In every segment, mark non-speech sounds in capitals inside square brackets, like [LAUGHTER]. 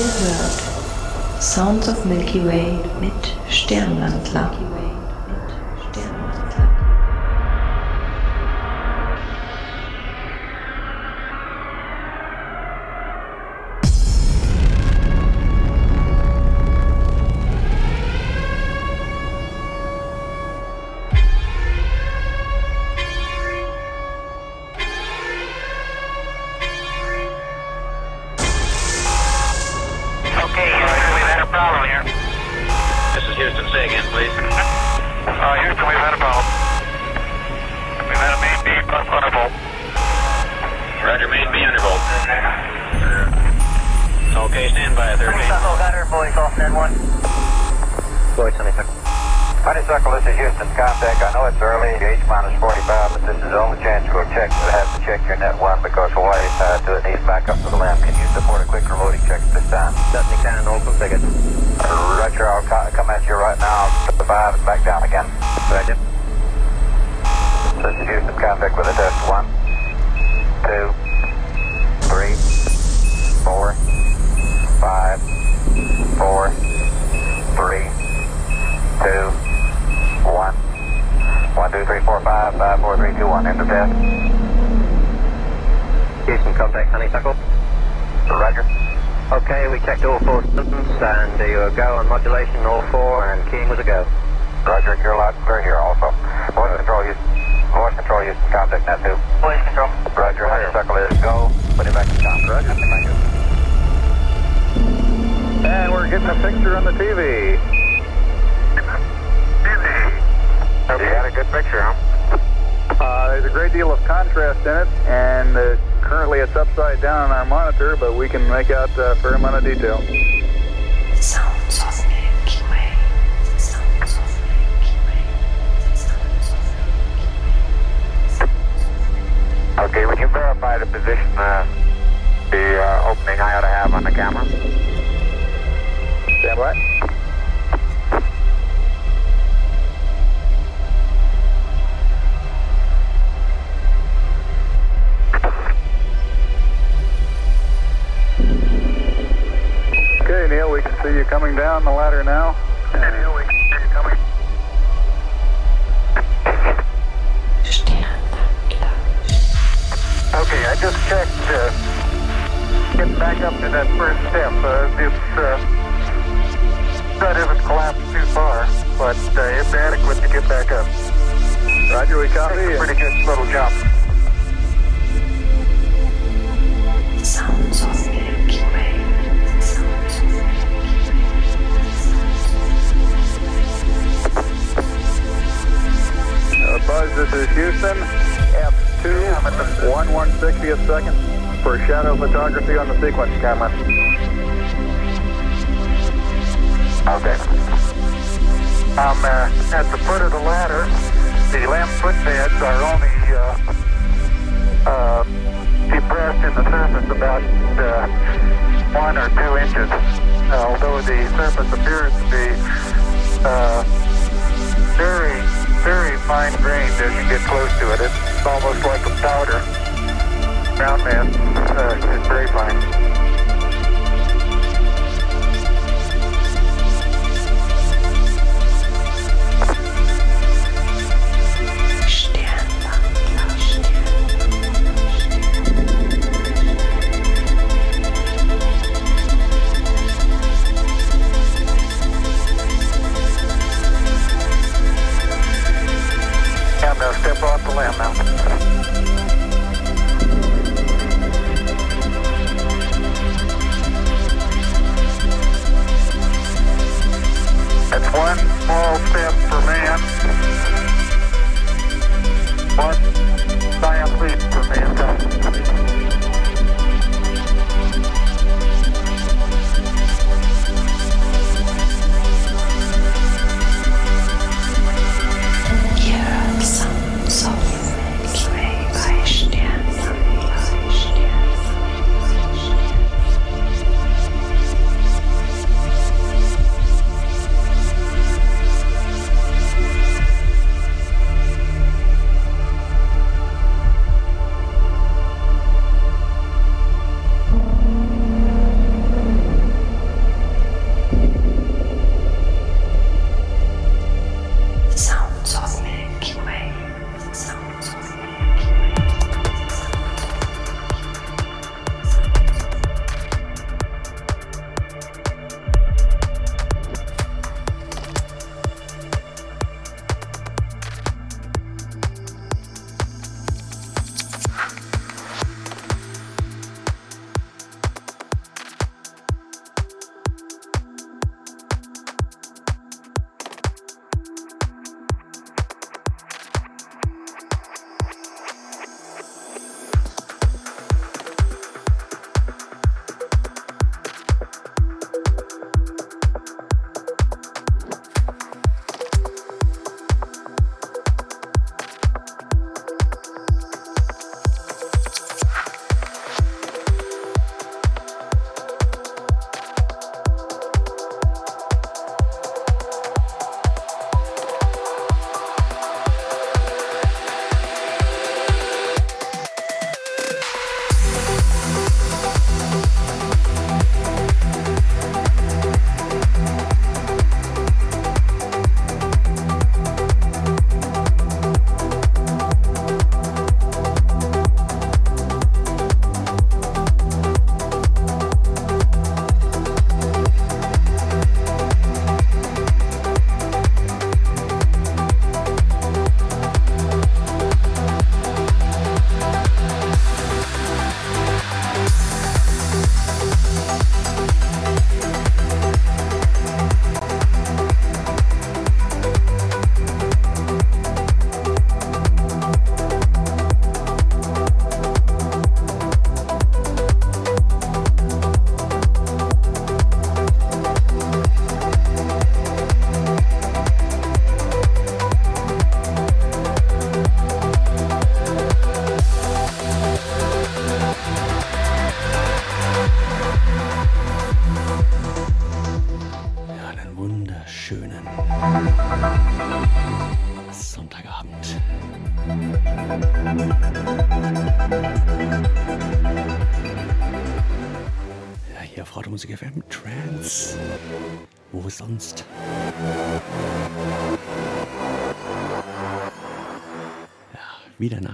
Ihr hört Sounds of Milky Way mit Sternwandler.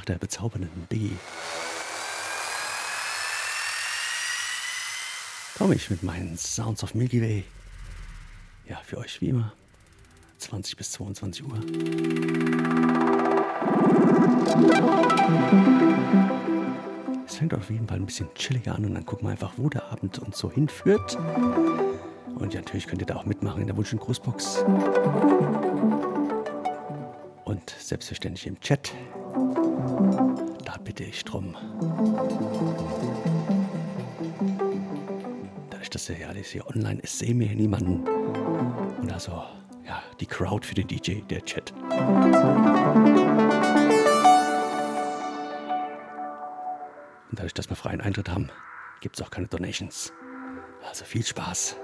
Der bezaubernden Biggie. Komme ich mit meinen Sounds of Milky Way. Ja, für euch wie immer. 20 bis 22 Uhr. Es fängt auf jeden Fall ein bisschen chilliger an und dann gucken wir einfach, wo der Abend uns so hinführt. Und ja, natürlich könnt ihr da auch mitmachen in der Wunsch- und Grußbox. Und selbstverständlich im Chat. Bitte ich drum. Dadurch, dass ja alles hier online ist, sehen wir hier niemanden. Und also, ja, die Crowd für den DJ, der Chat. Und dadurch, dass wir freien Eintritt haben, gibt es auch keine Donations. Also viel Spaß.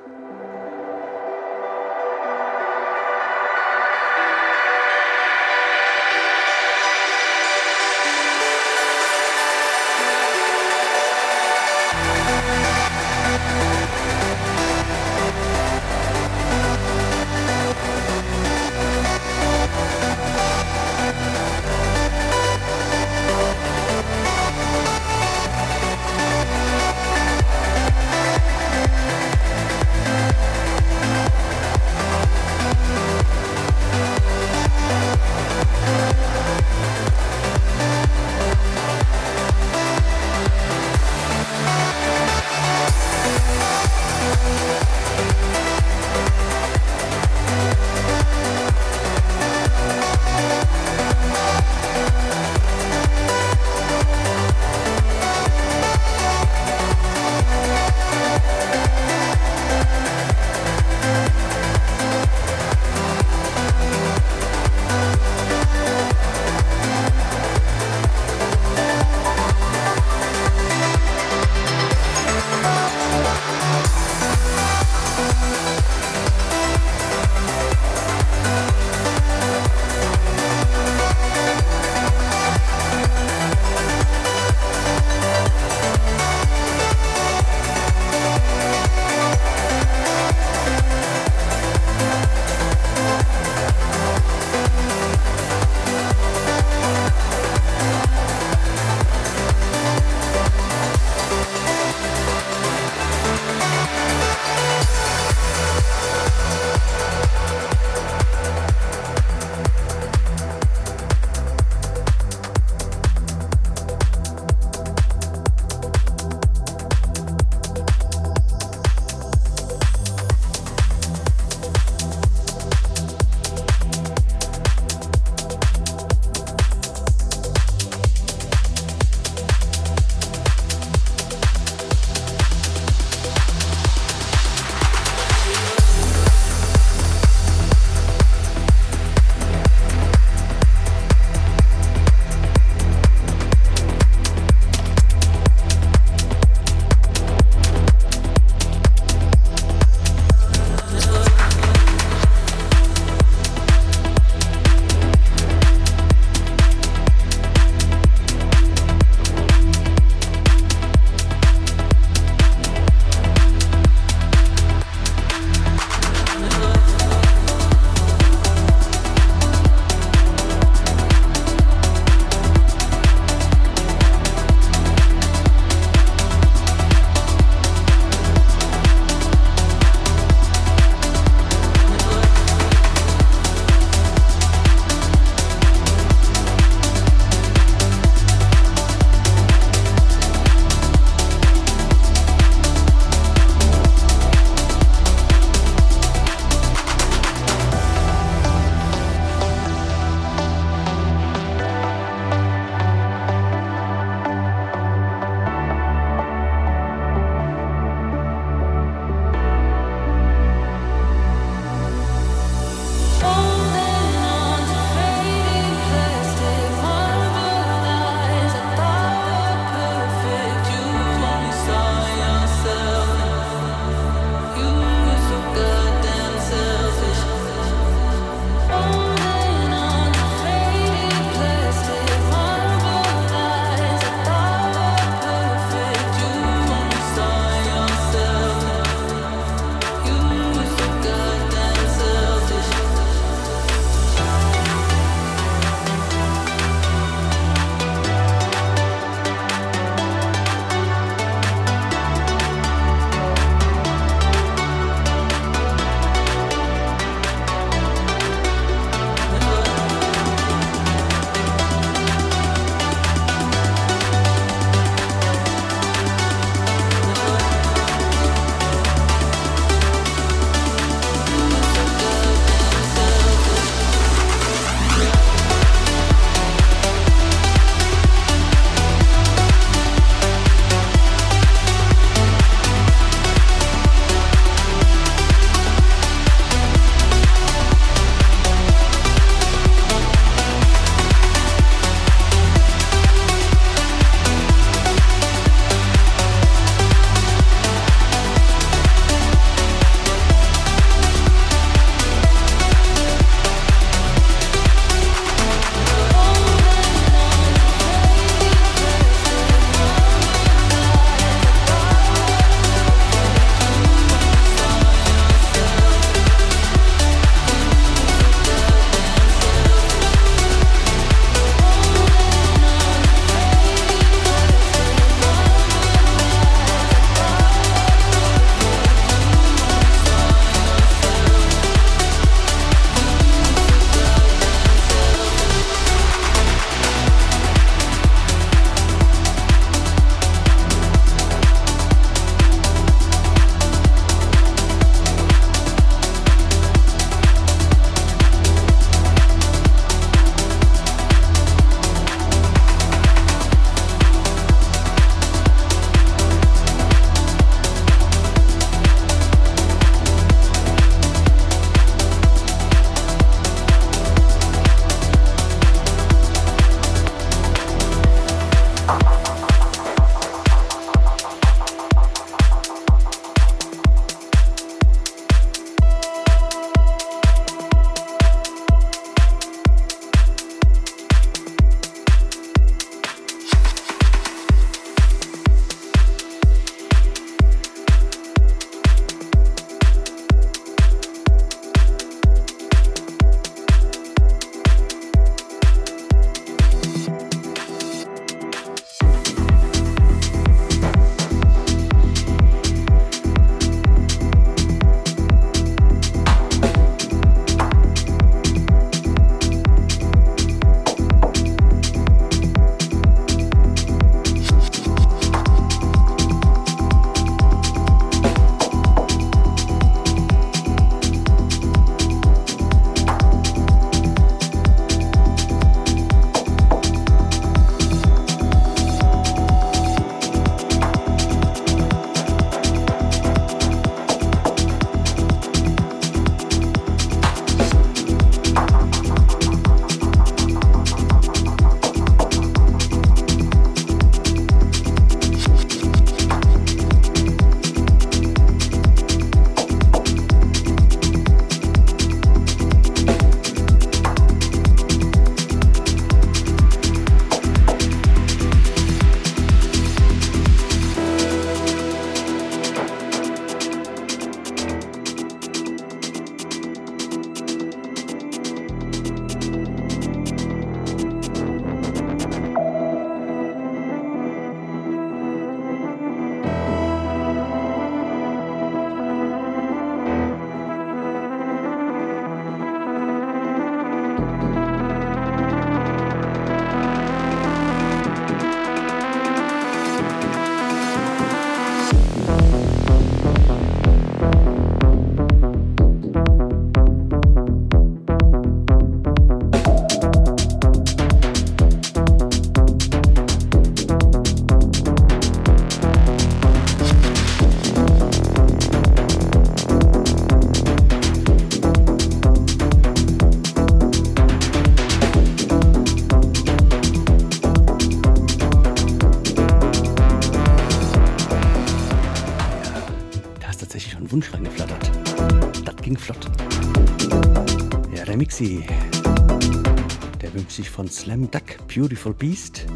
Slam Duck Beautiful Beast,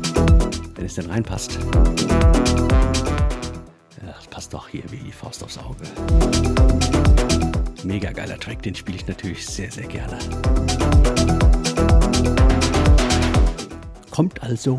wenn es denn reinpasst. Das passt doch hier wie die Faust aufs Auge. Mega geiler Track, den spiele ich natürlich sehr, sehr gerne. Kommt also.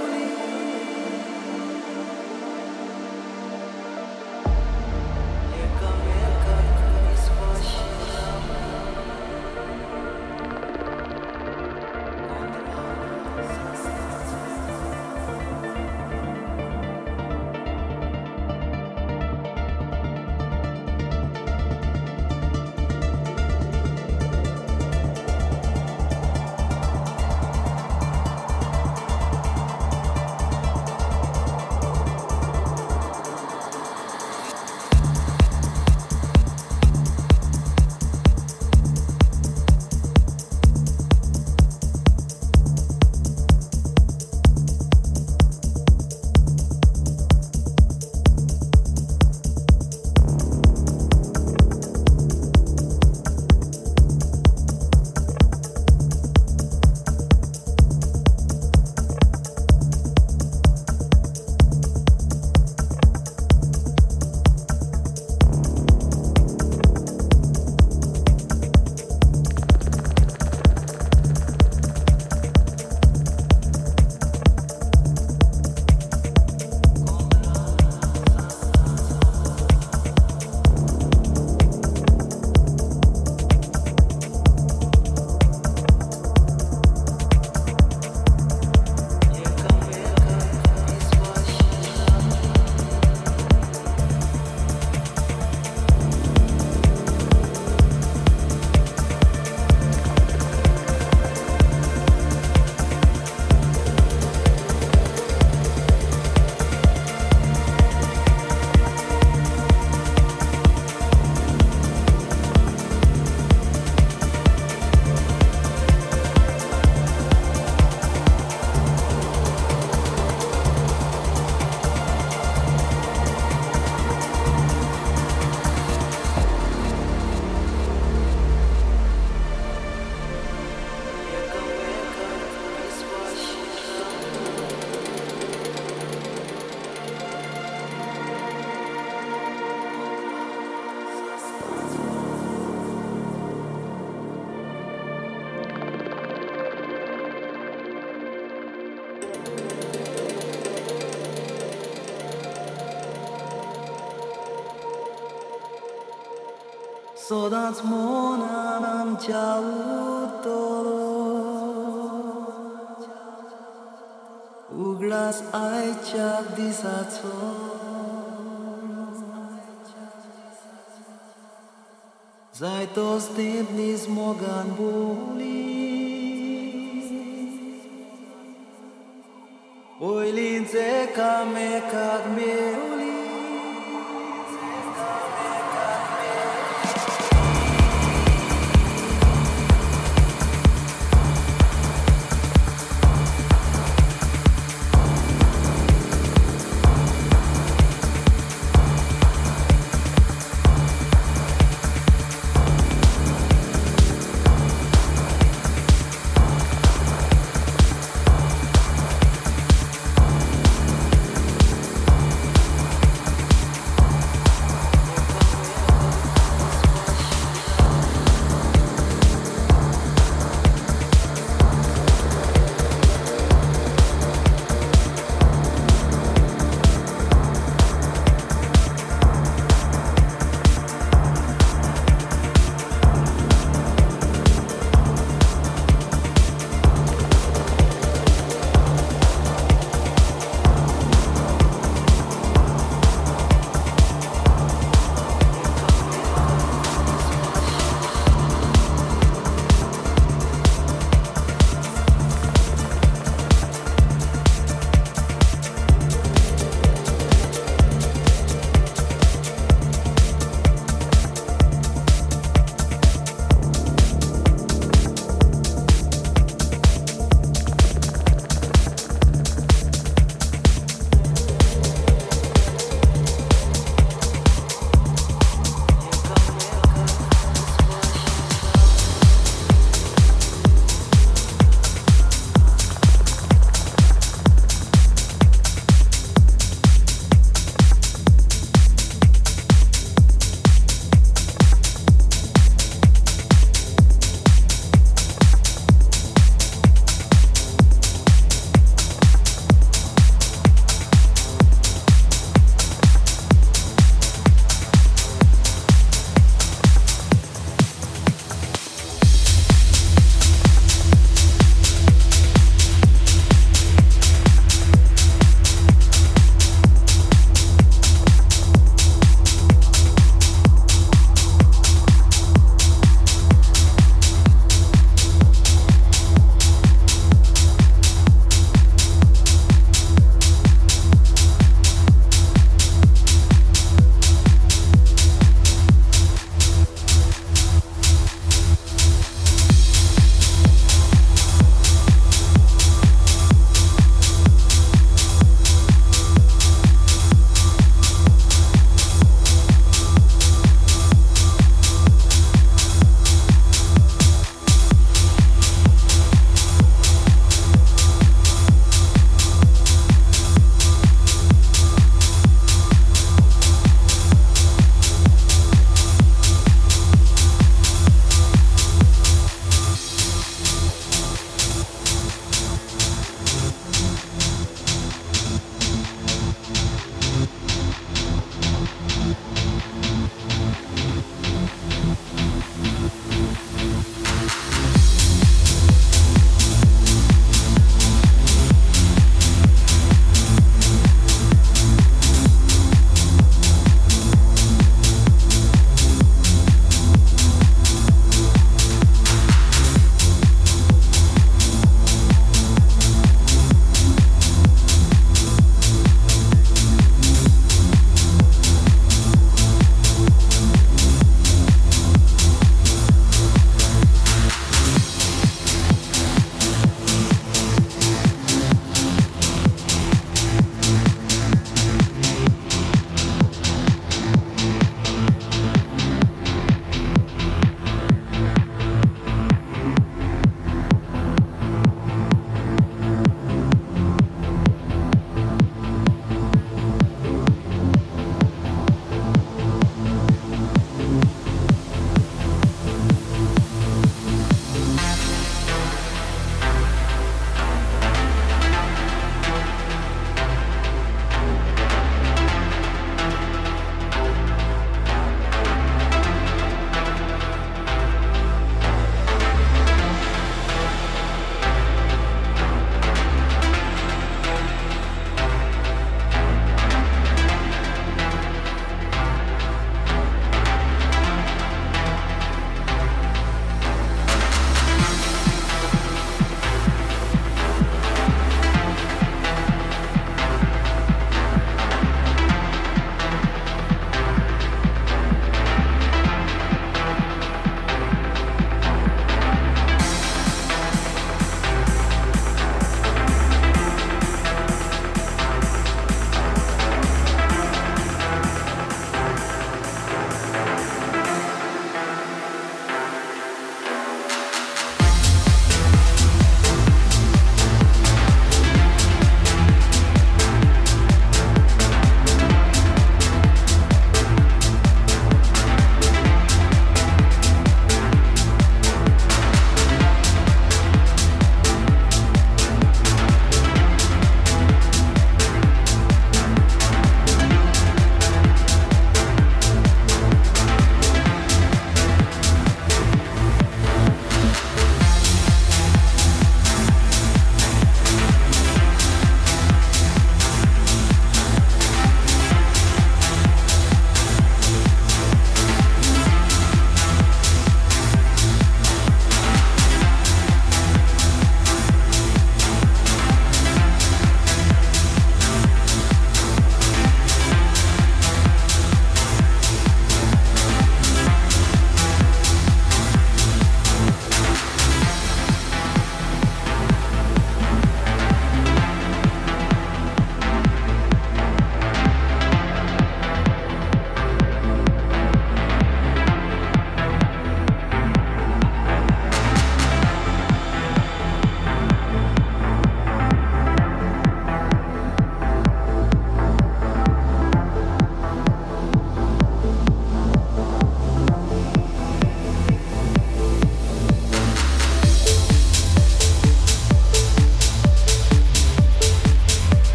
Sodați mâna, n-am U glas disato. disați Zaj to stebni zmogan boli. Oj lince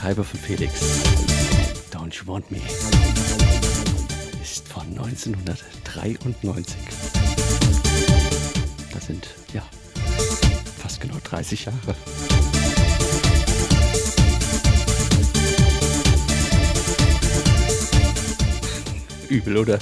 Scheibe von Felix, Don't You Want Me, ist von 1993. Das sind, ja, fast genau 30 Jahre. Übel, oder?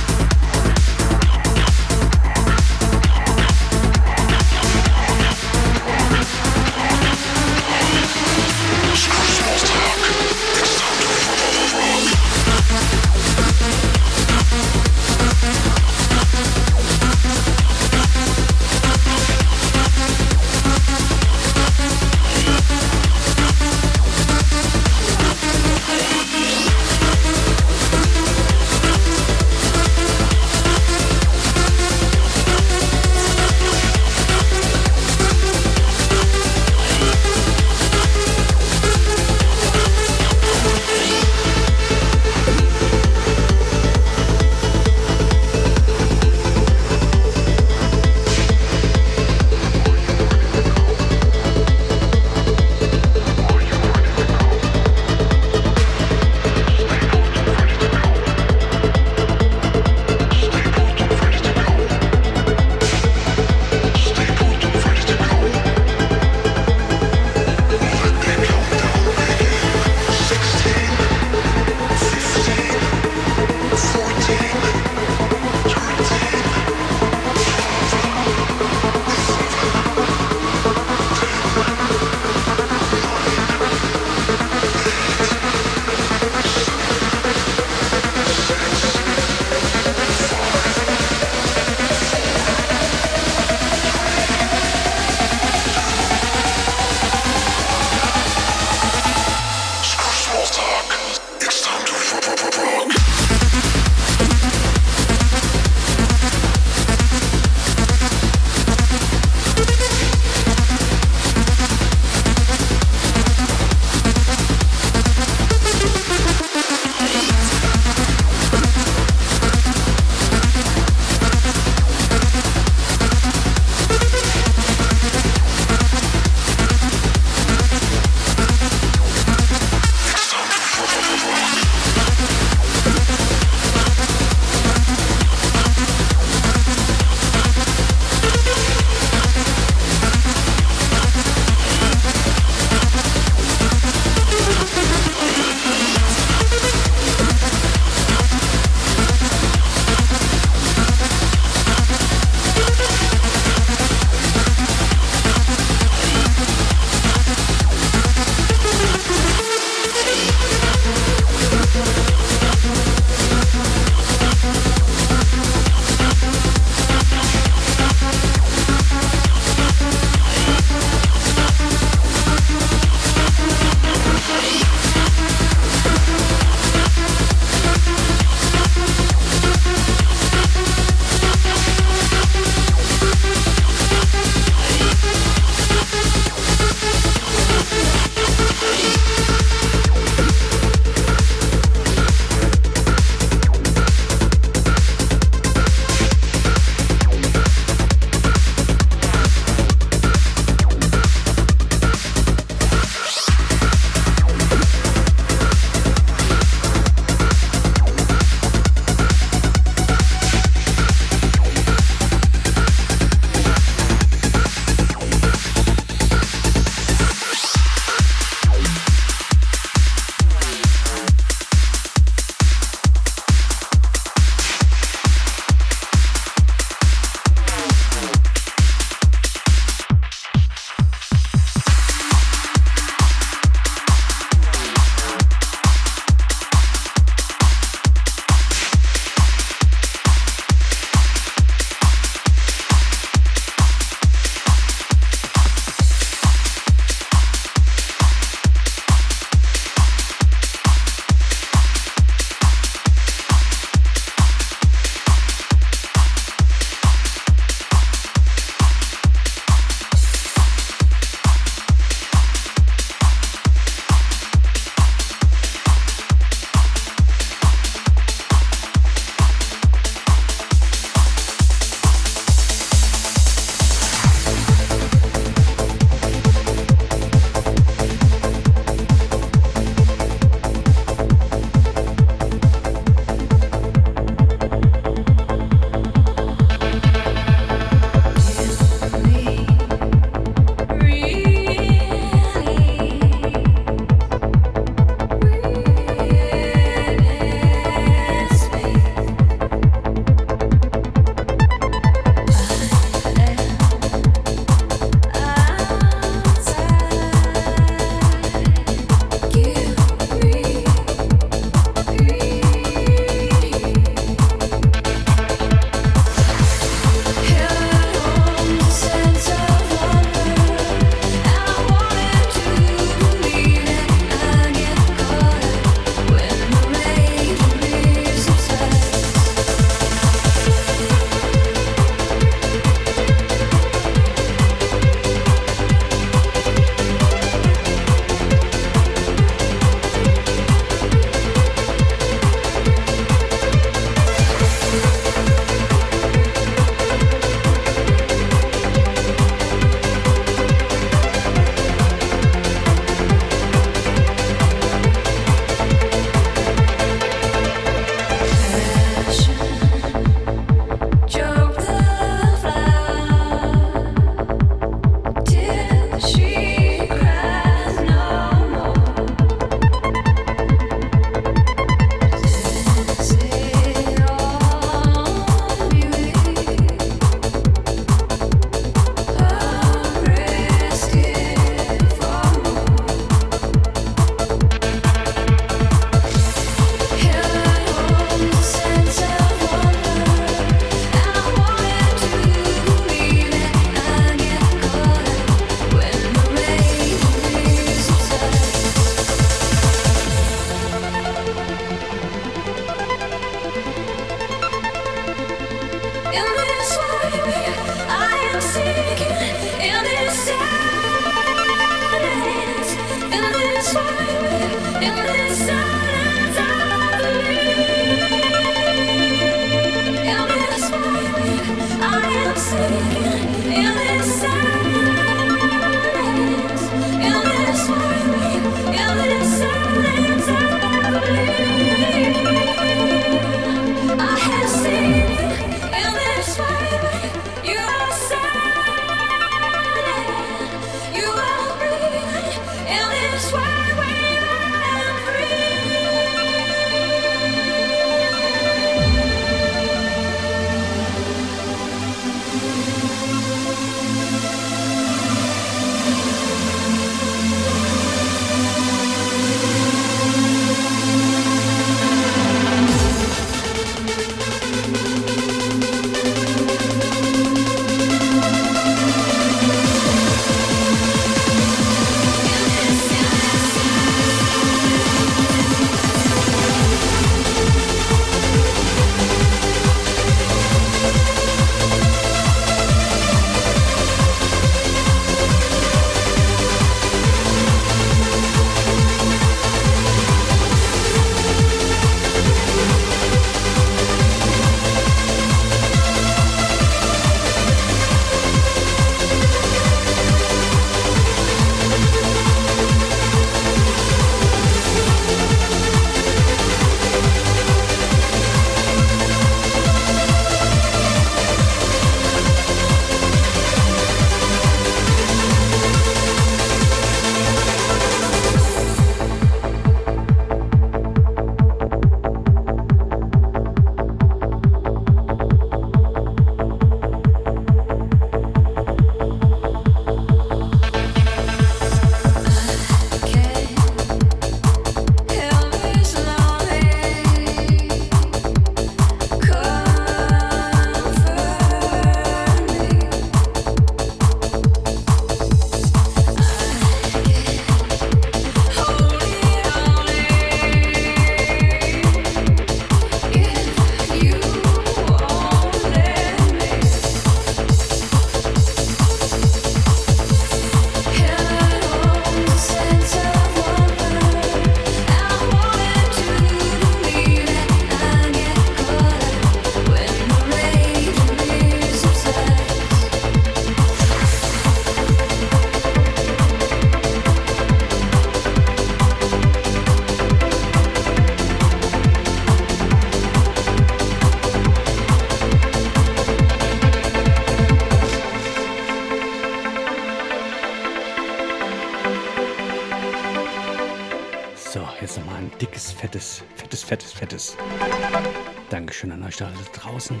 Euch da draußen.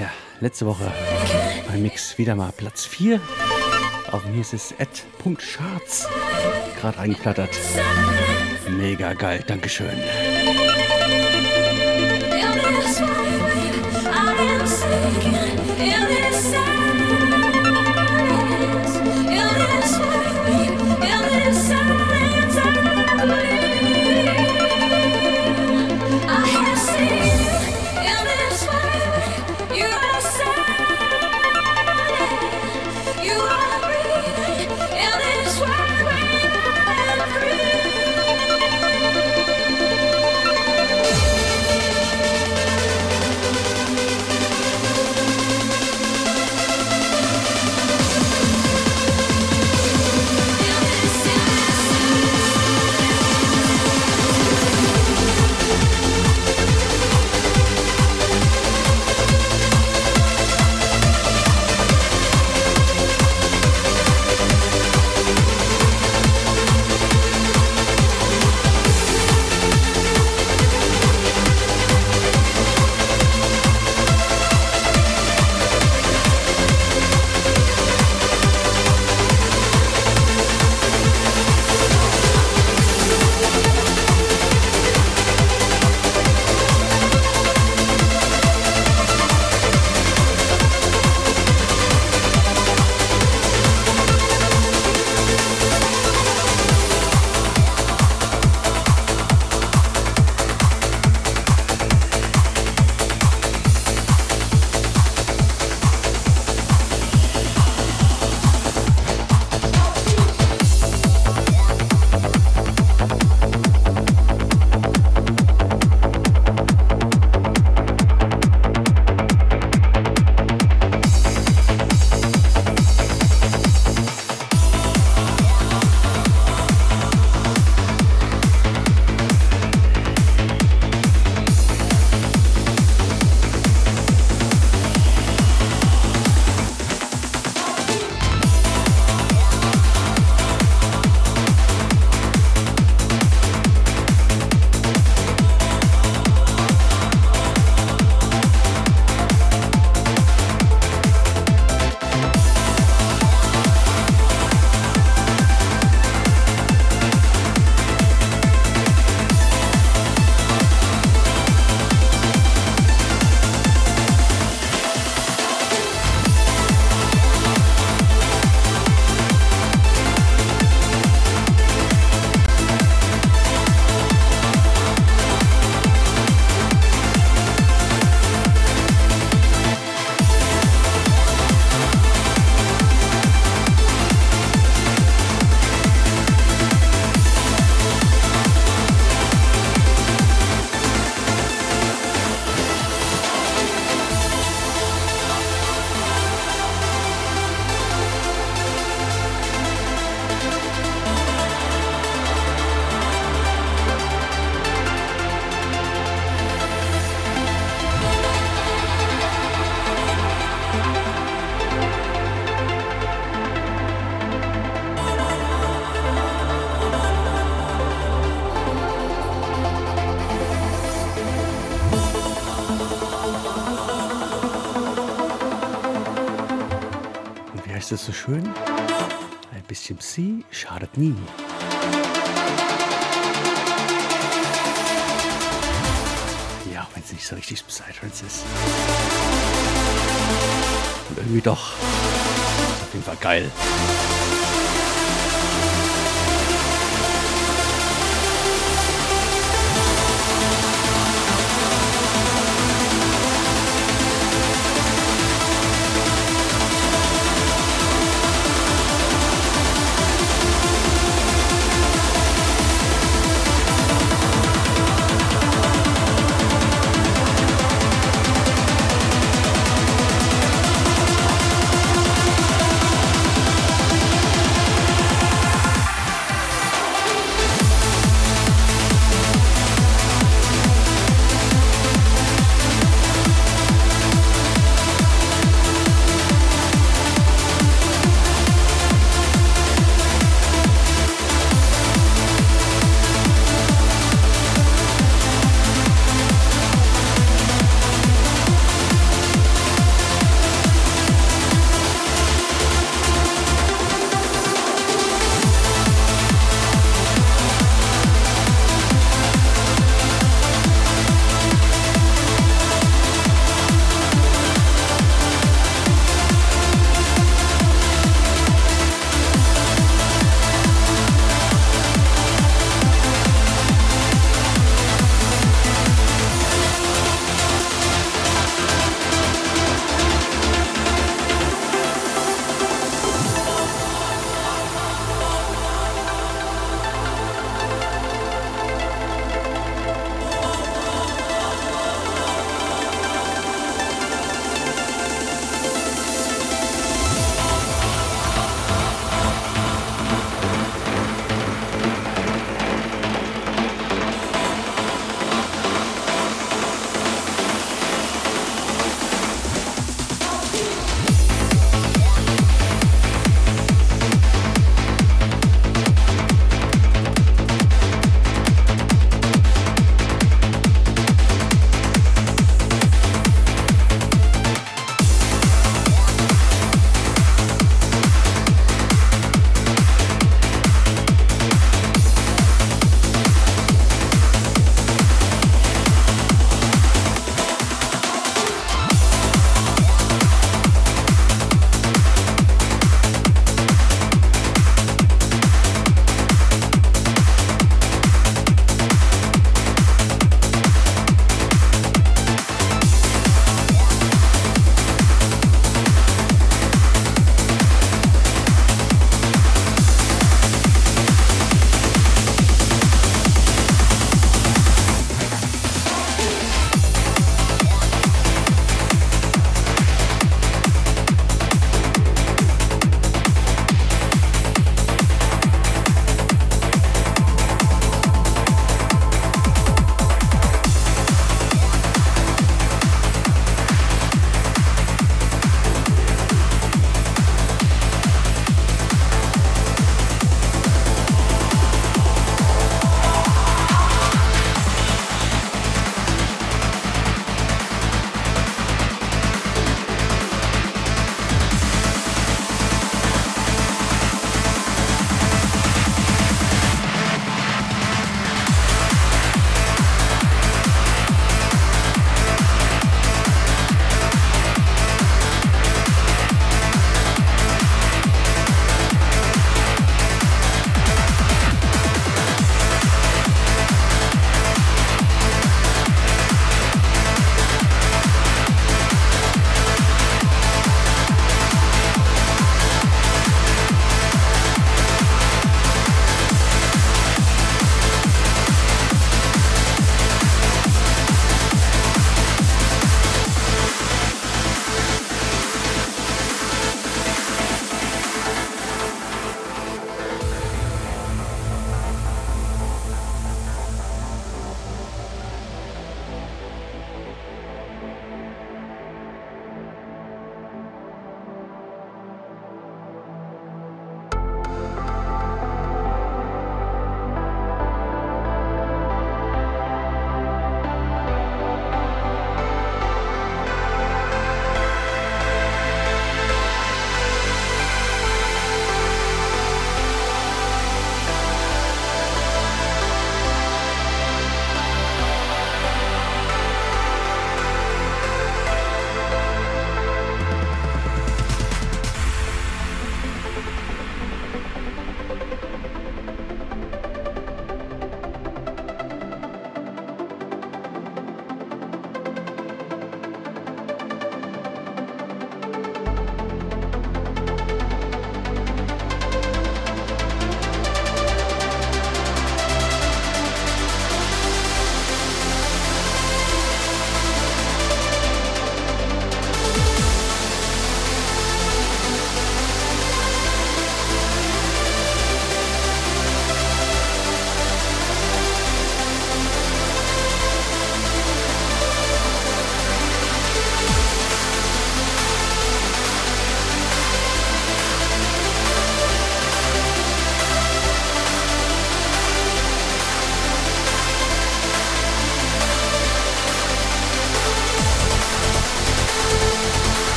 Ja, letzte Woche beim Mix wieder mal Platz 4. Auf mir ist es Ed.Charts gerade eingeflattert. Mega geil, Dankeschön. ist es so schön? Ein bisschen Psi schadet nie. Ja, wenn es nicht so richtig Psytrance ist. Und irgendwie doch. Ist auf jeden Fall geil.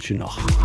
Stündchen noch.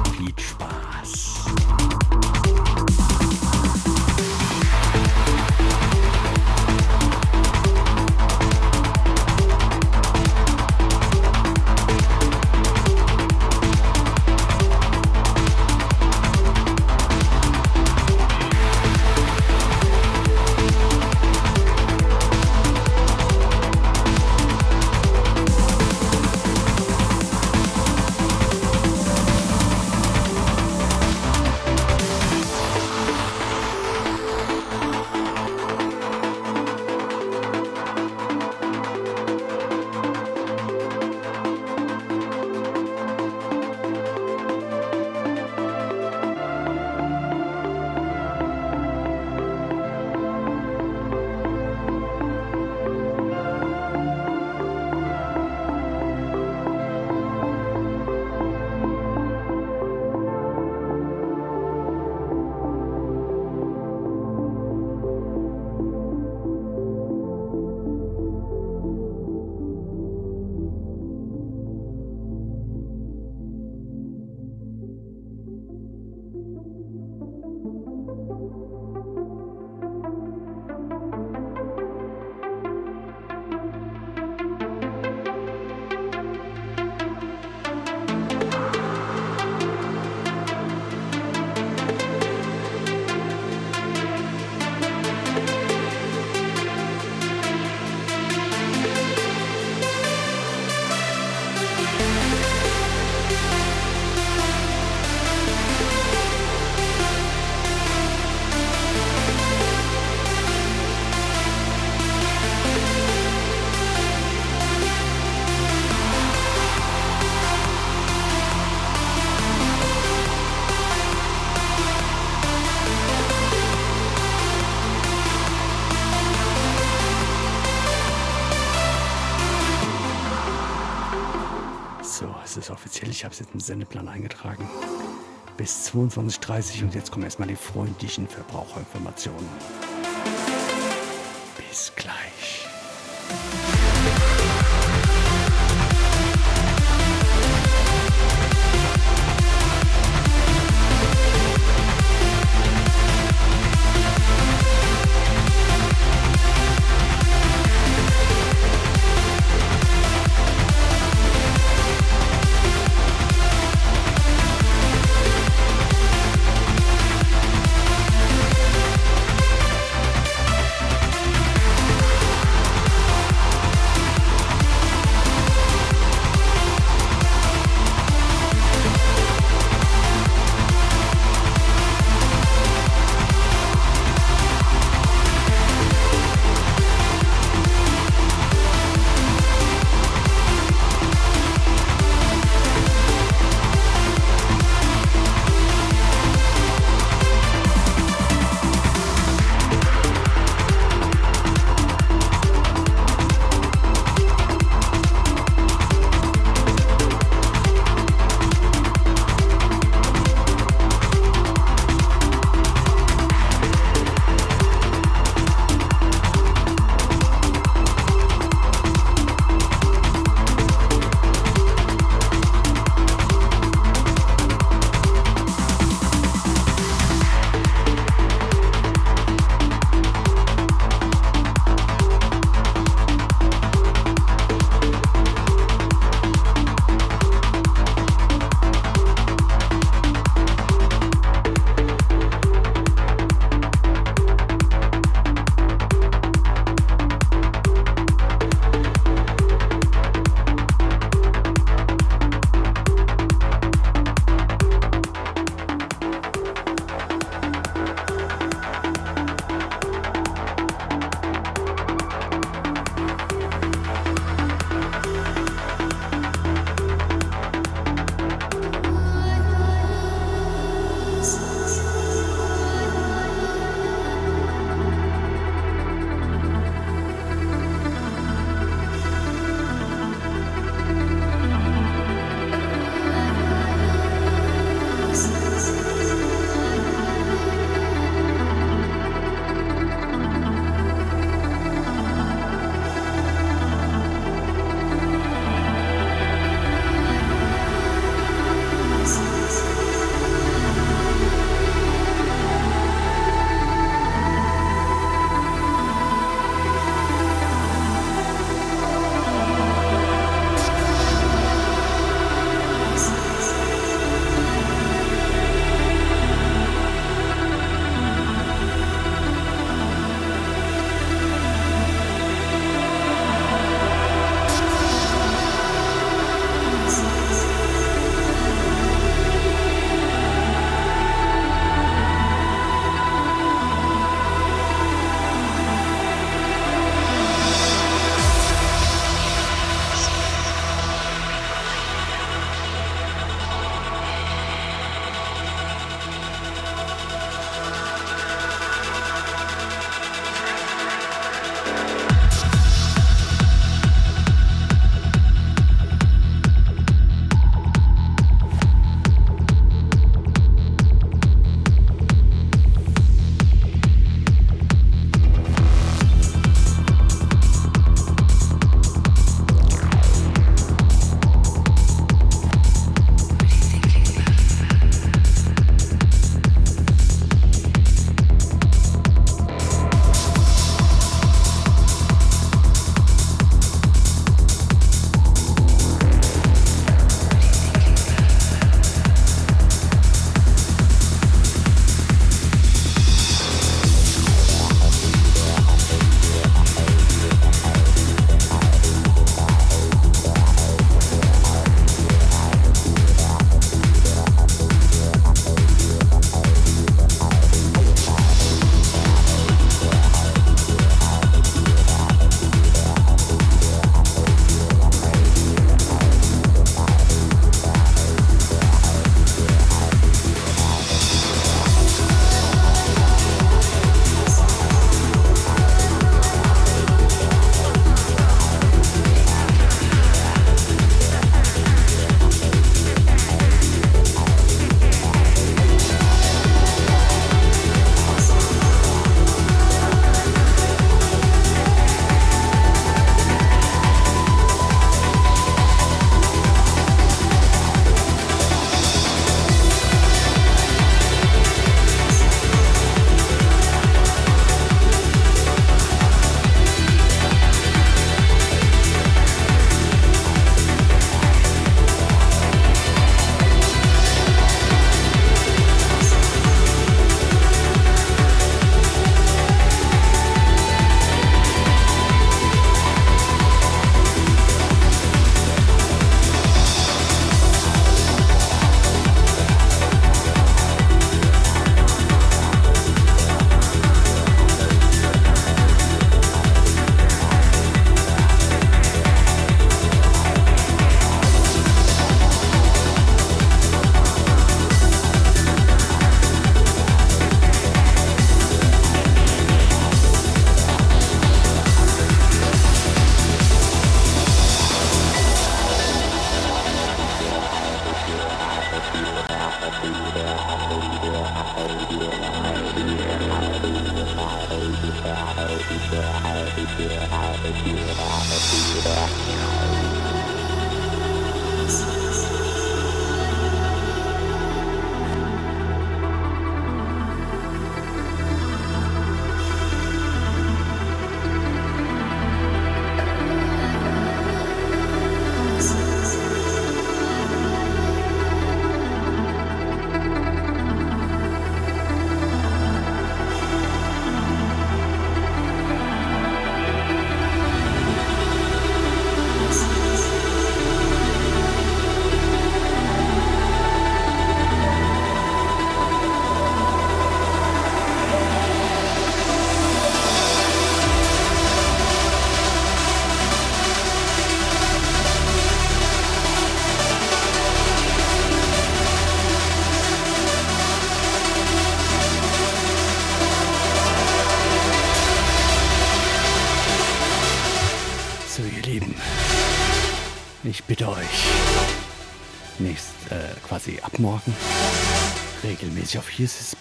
Habe es jetzt im Sendeplan eingetragen. Bis 22.30 Uhr und jetzt kommen erstmal die freundlichen Verbraucherinformationen.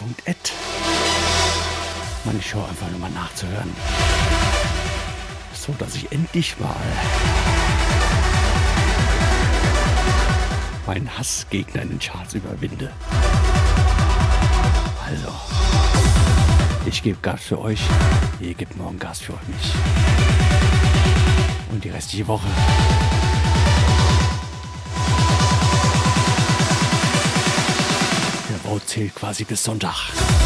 hiersis.at meine Show einfach nur mal nachzuhören. So dass ich endlich mal meinen Hassgegner in den Charts überwinde. Also, ich gebe Gas für euch, ihr gebt morgen Gas für mich. Und die restliche Woche Vote zählt quasi bis Sonntag.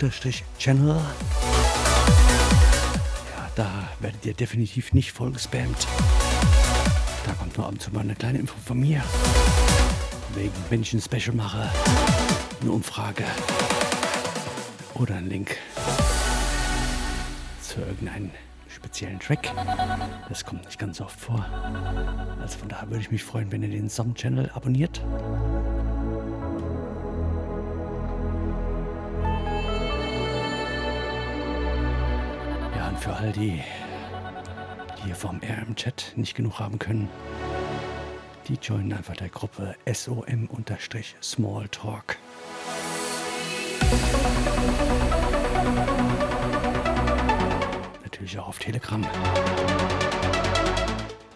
SOM-Channel. Ja, da werdet ihr definitiv nicht voll gespammt. Da kommt nur ab und zu mal eine kleine Info von mir. Wegen, wenn ich ein Special mache, eine Umfrage oder ein Link zu irgendeinem speziellen Track. Das kommt nicht ganz oft vor. Also von daher würde ich mich freuen, wenn ihr den Som-Channel abonniert. Für all die, die hier vom RM-Chat nicht genug haben können, die joinen einfach der Gruppe SOM-Smalltalk. Natürlich auch auf Telegram.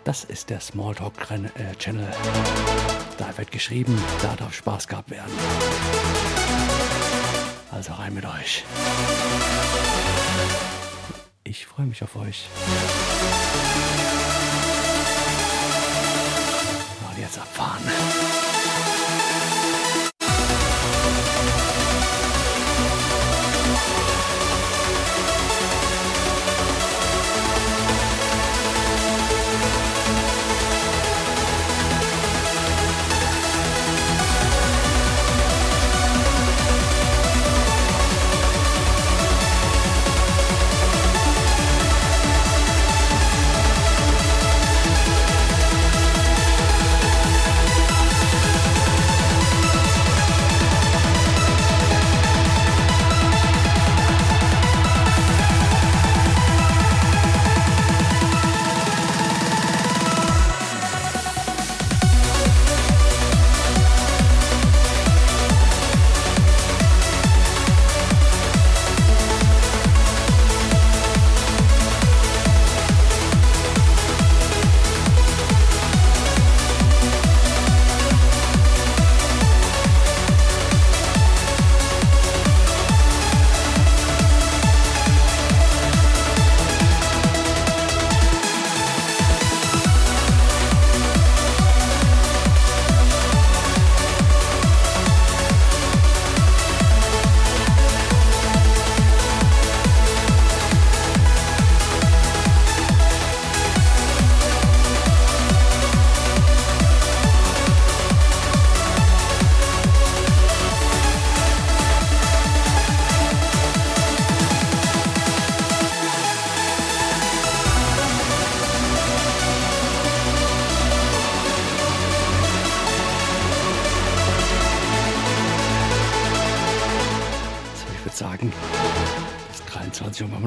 Das ist der Smalltalk-Channel. Da wird geschrieben, da darf Spaß gehabt werden. Also rein mit euch. Ich freue mich auf euch. Und jetzt abfahren.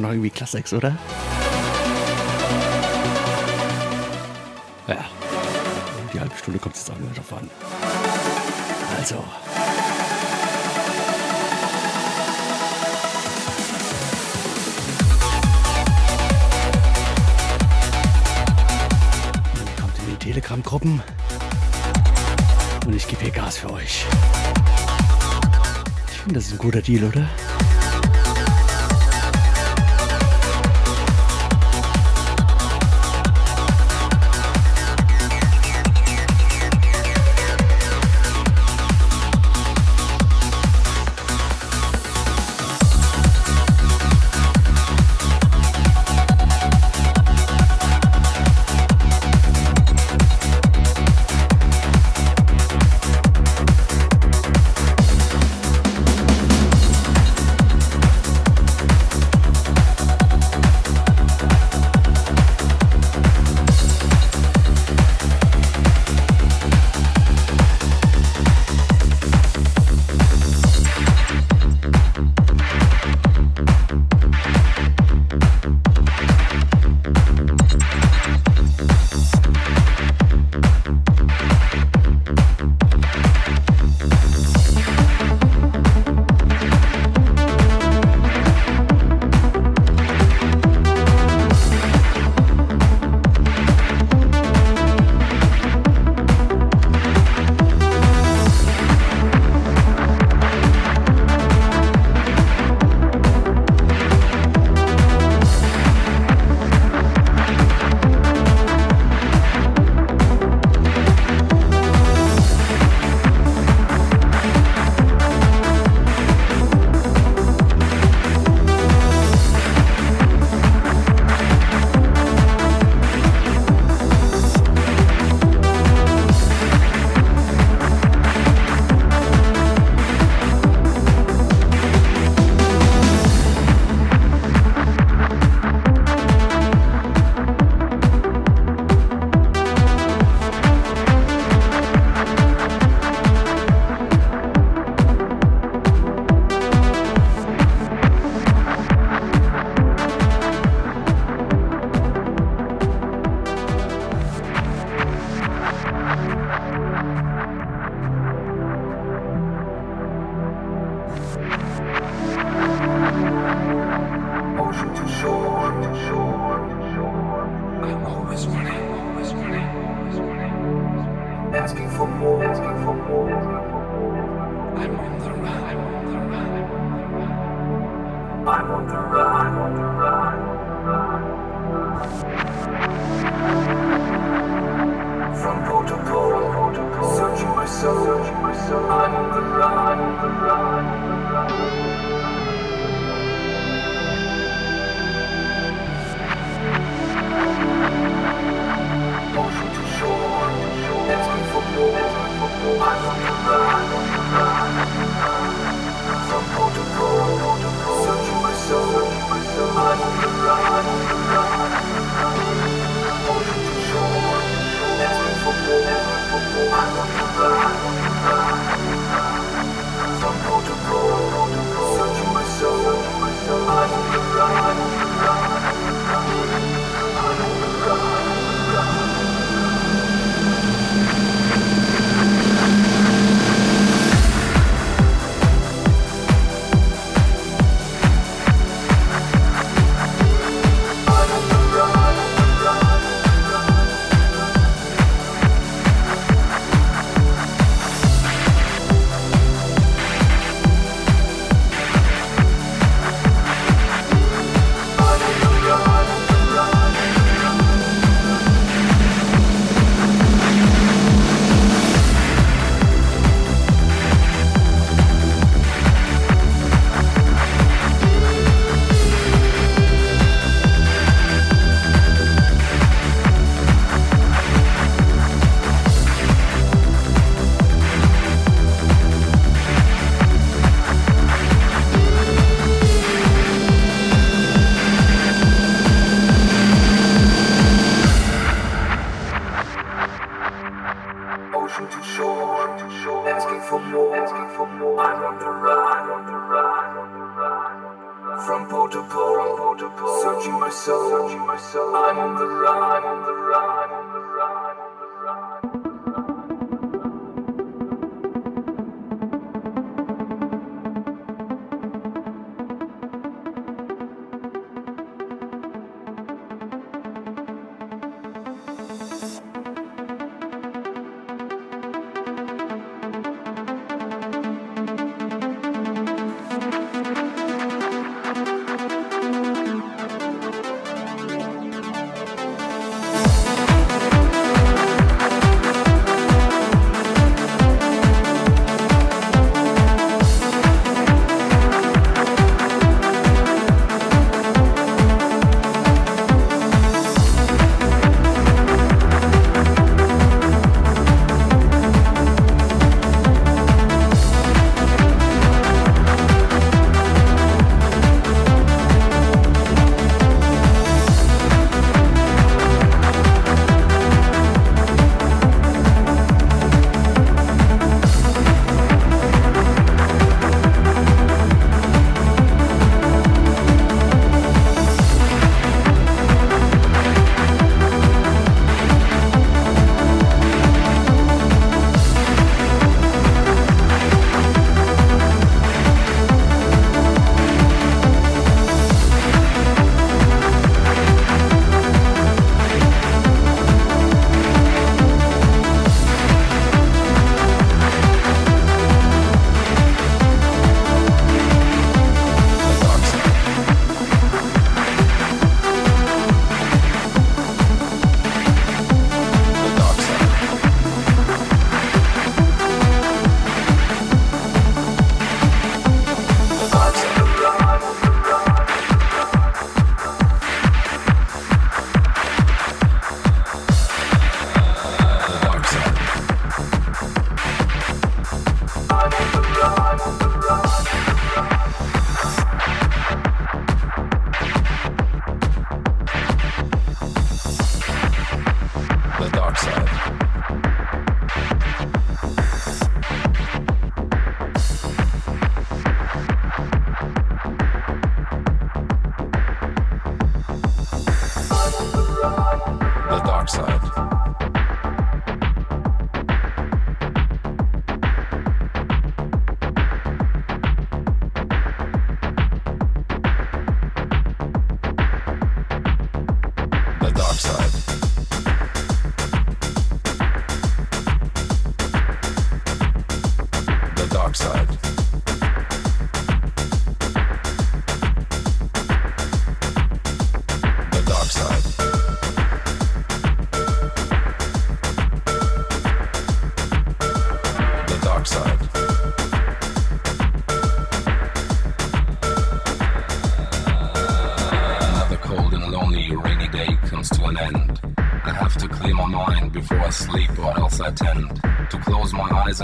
Noch irgendwie Classics, oder? Ja, die halbe Stunde kommt jetzt auch nicht drauf an. Also. Kommt in die Telegram-Gruppen und ich gebe hier Gas für euch. Ich finde, das ist ein guter Deal, oder?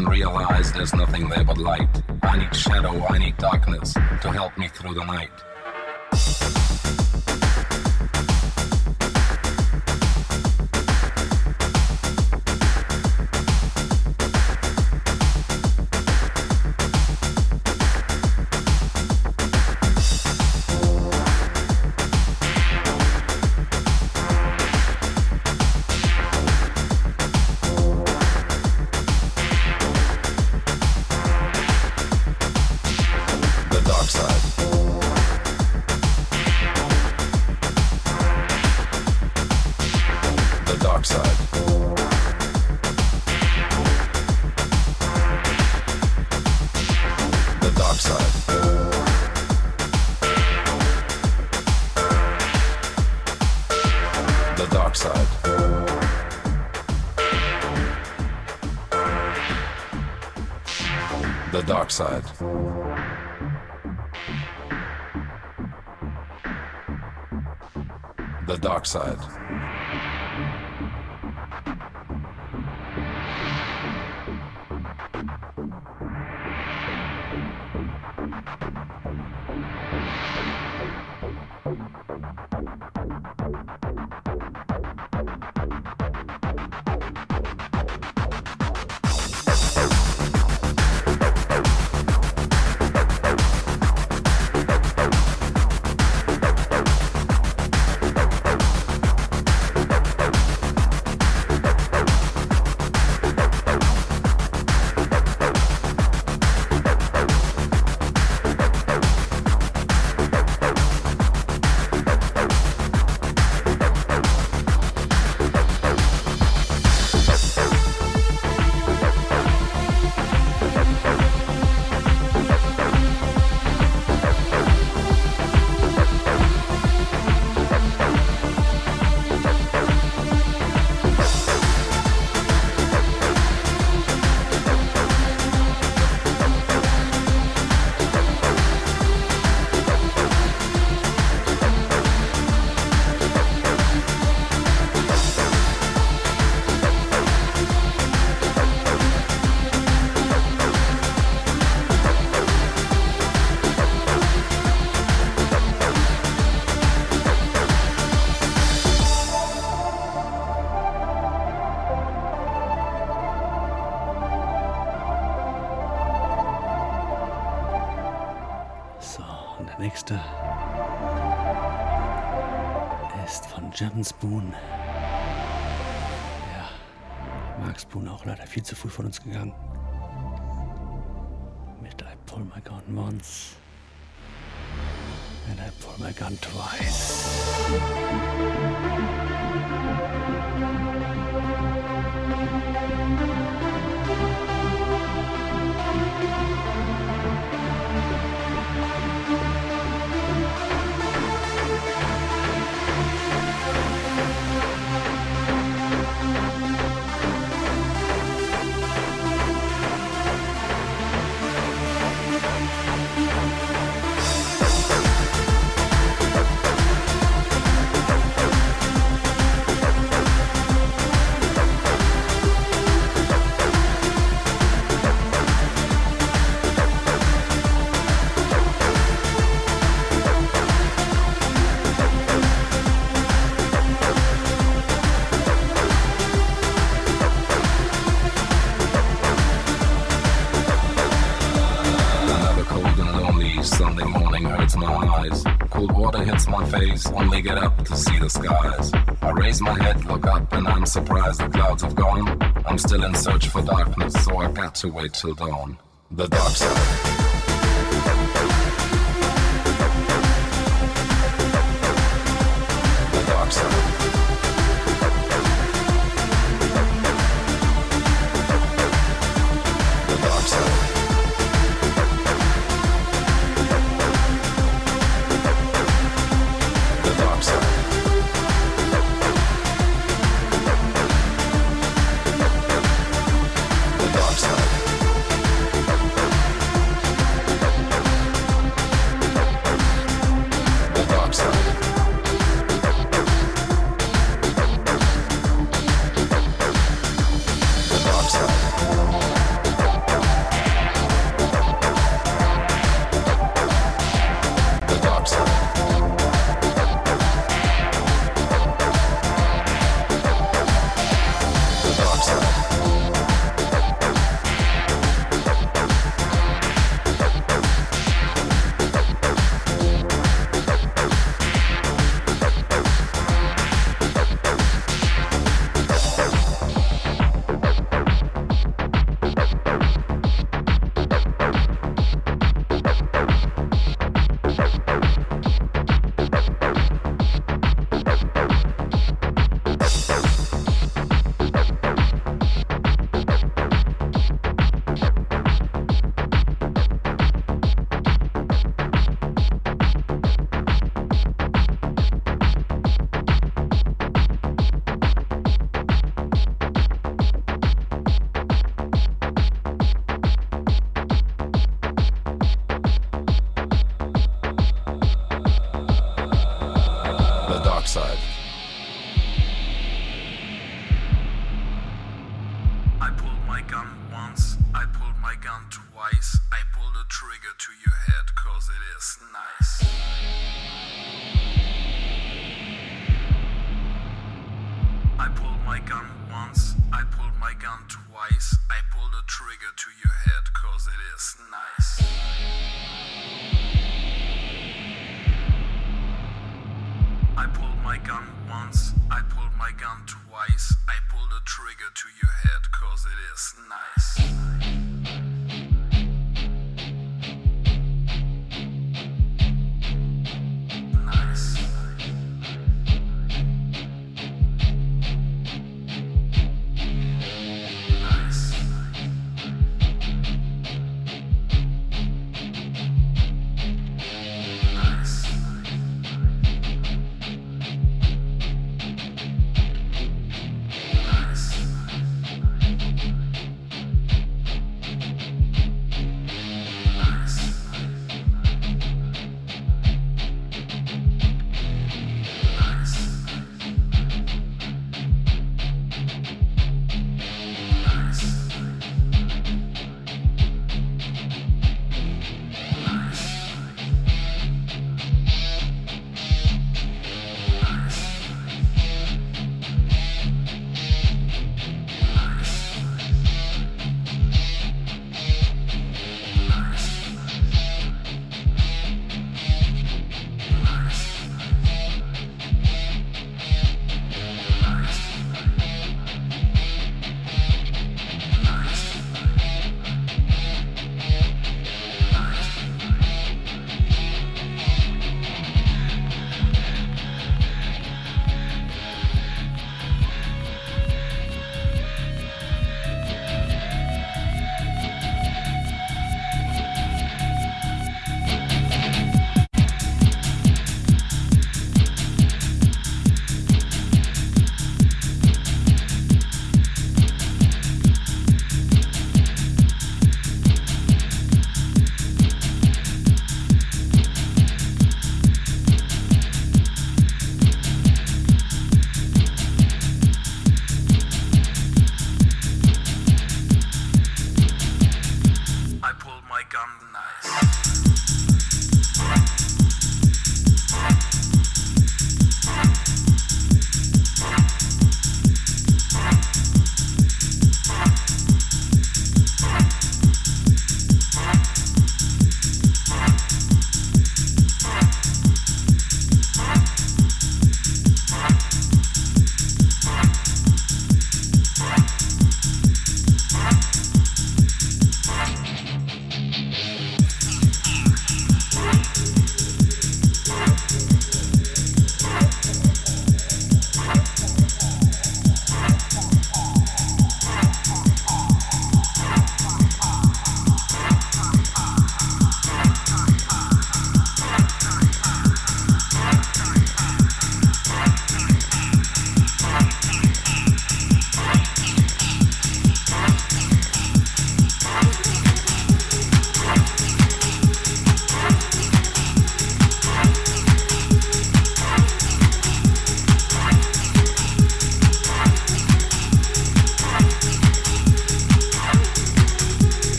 and realize there's nothing there but light. I need shadow, I need darkness to help me through the night. side Spoon. Ja, Mark Spoon auch leider viel zu früh von uns gegangen. Mit I pull my gun once. And I pull my gun twice. only get up to see the skies. I raise my head, look up, and I'm surprised the clouds have gone. I'm still in search for darkness, so I got to wait till dawn. The dark side.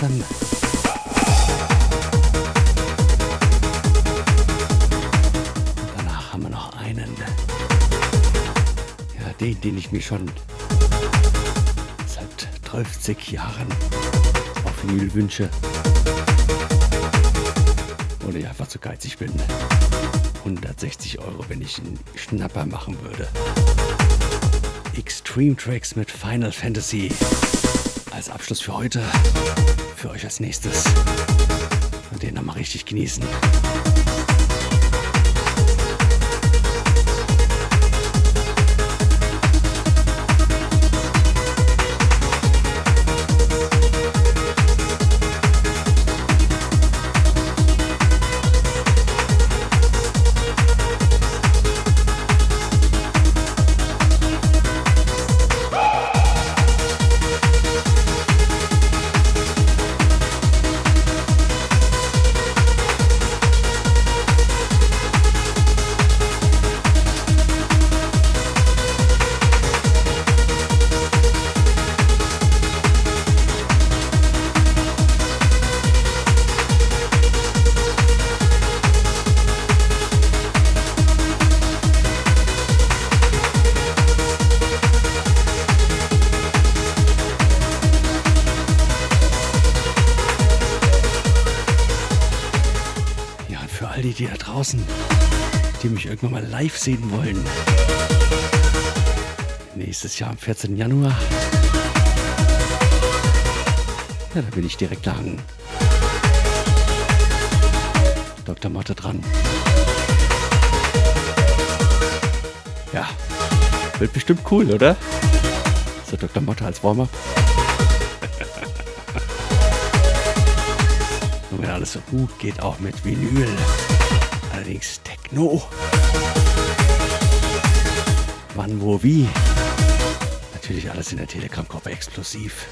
Anthem. Und danach haben wir noch einen. Ja, den, den ich mir schon seit 30 Jahren auf Vinyl wünsche. Und ich einfach zu geizig bin. 160 Euro, wenn ich einen Schnapper machen würde. Extreme Tracks mit Final Fantasy als Abschluss für heute. Für euch als nächstes. Und den nochmal richtig genießen. Ja, und für all die, da draußen, die mich irgendwann mal live sehen wollen. nächstes Jahr am 14. Januar. Ja, da bin ich direkt lang. Dr. Motte dran. Ja, wird bestimmt cool, oder? So Dr. Motte als Warm-up. [LAUGHS] Und wenn alles so gut geht, auch mit Vinyl. Allerdings Techno. Wann, wo, wie. Natürlich alles in der Telegram-Gruppe explosiv.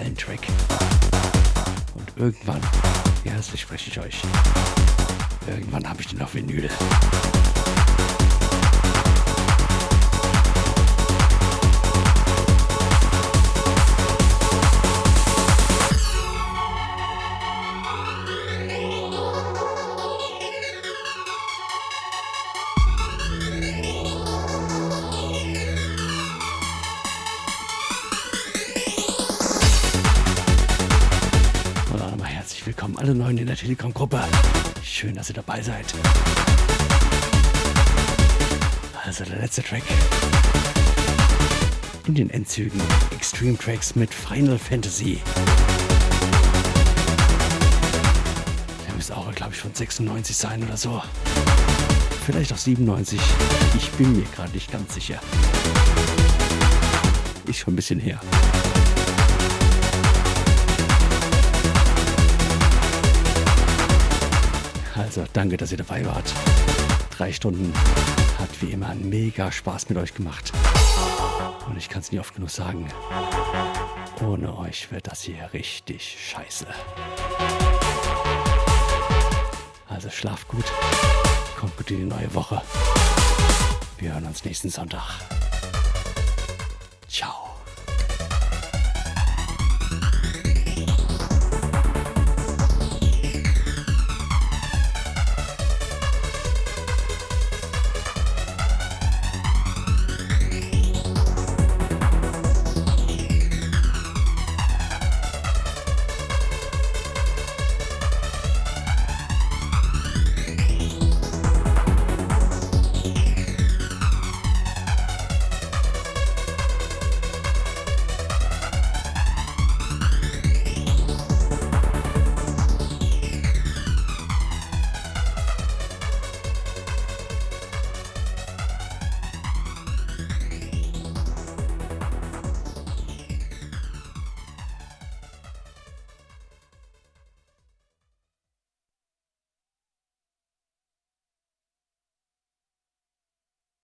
Geilen Track. Und irgendwann, ja, das verspreche ich euch, irgendwann habe ich den auf Vinyl. Der Telegram-Gruppe. Schön, dass ihr dabei seid. Also der letzte Track. In den Endzügen Extreme Tracks mit Final Fantasy. Der müsste auch, glaube ich, von 96 sein oder so. Vielleicht auch 97. Ich bin mir gerade nicht ganz sicher. Ist schon ein bisschen her. Also danke, dass ihr dabei wart. Drei Stunden hat wie immer mega Spaß mit euch gemacht. Und ich kann es nie oft genug sagen. Ohne euch wird das hier richtig scheiße. Also schlaft gut. Kommt gut in die neue Woche. Wir hören uns nächsten Sonntag.